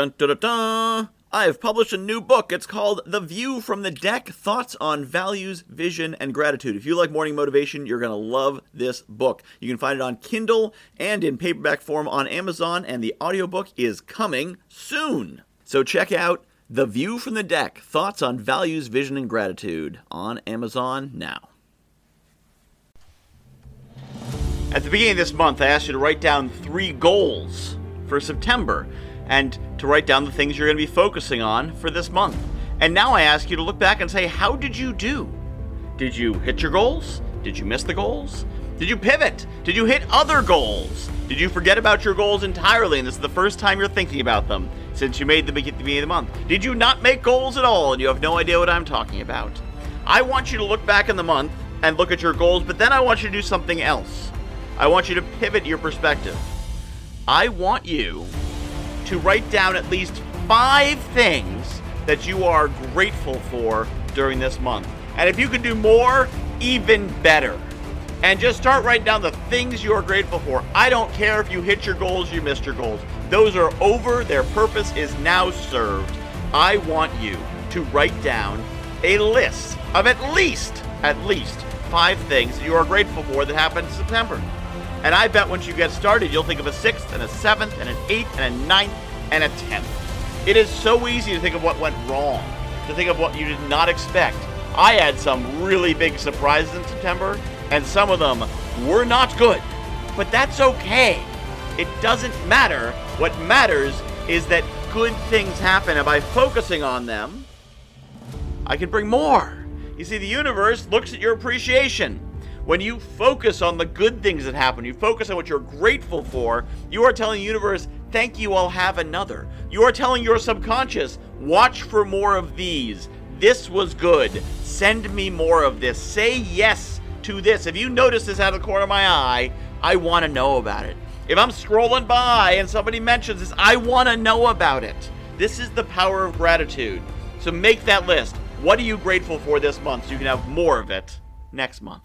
Dun dun dun dun! I have published a new book. It's called The View from the Deck Thoughts on Values, Vision, and Gratitude. If you like morning motivation, you're going to love this book. You can find it on Kindle and in paperback form on Amazon, and the audiobook is coming soon. So check out The View from the Deck Thoughts on Values, Vision, and Gratitude on Amazon now. At the beginning of this month, I asked you to write down three goals for September and to write down the things you're going to be focusing on for this month. And now I ask you to look back and say, how did you do? Did you hit your goals? Did you miss the goals? Did you pivot? Did you hit other goals? Did you forget about your goals entirely and this is the first time you're thinking about them since you made them at the beginning of the month? Did you not make goals at all and you have no idea what I'm talking about? I want you to look back in the month and look at your goals, but then I want you to do something else. I want you to pivot your perspective. I want you to write down at least five things that you are grateful for during this month. And if you can do more, even better. And just start writing down the things you are grateful for. I don't care if you hit your goals, you missed your goals. Those are over. Their purpose is now served. I want you to write down a list of at least, at least five things that you are grateful for that happened in September. And I bet once you get started, you'll think of a sixth and a seventh and an eighth and a ninth and a tenth. It is so easy to think of what went wrong, to think of what you did not expect. I had some really big surprises in September, and some of them were not good. But that's okay. It doesn't matter. What matters is that good things happen, and by focusing on them, I can bring more. You see, the universe looks at your appreciation. When you focus on the good things that happen, you focus on what you're grateful for, you are telling the universe, thank you, I'll have another. You are telling your subconscious, watch for more of these. This was good. Send me more of this. Say yes to this. If you notice this out of the corner of my eye, I want to know about it. If I'm scrolling by and somebody mentions this, I want to know about it. This is the power of gratitude. So make that list. What are you grateful for this month so you can have more of it next month?